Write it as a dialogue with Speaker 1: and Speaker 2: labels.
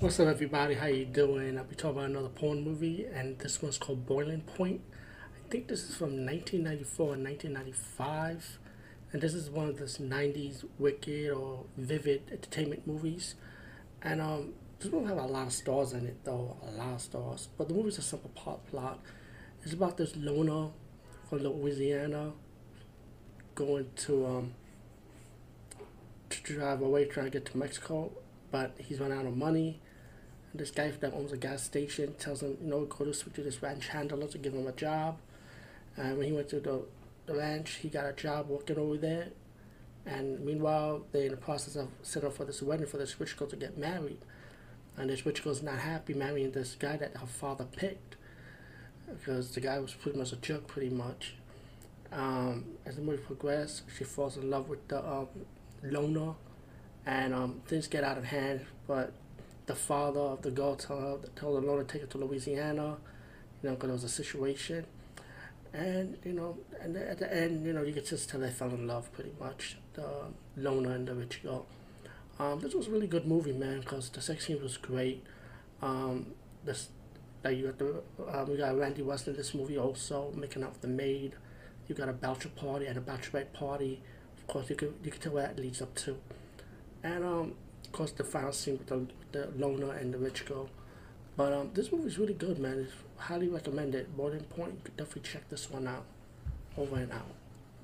Speaker 1: What's up, everybody? How you doing? I'll be talking about another porn movie, and this one's called Boiling Point. I think this is from 1994 and 1995, and this is one of those 90s wicked or vivid entertainment movies. And um, this movie have a lot of stars in it, though, a lot of stars. But the movie's a simple plot. plot. It's about this loner from Louisiana going to um to drive away, trying to get to Mexico, but he's run out of money this guy that owns a gas station tells him, you know, go to speak to this ranch handler to give him a job. And when he went to the, the ranch, he got a job working over there. And meanwhile, they're in the process of setting up for this wedding for this rich girl to get married. And this rich girl's not happy marrying this guy that her father picked. Because the guy was pretty much a jerk, pretty much. Um, as the movie progresses, she falls in love with the um, loner. And um, things get out of hand, but the father of the girl told, told the loner to take her to Louisiana, you know, because there was a situation. And, you know, and at the end, you know, you could just tell they fell in love pretty much, the loner and the rich girl. Um, this was a really good movie, man, because the sex scene was great. Um, this, like you got the, um, got Randy West in this movie also, making out with the maid. You got a bachelor party and a bachelorette party. Of course, you could you could tell that leads up to. And um, of course, the final scene with the, the loner and the rich girl. But um, this movie is really good, man. It's highly recommended. Boiling Point, you could definitely check this one out. Over and out.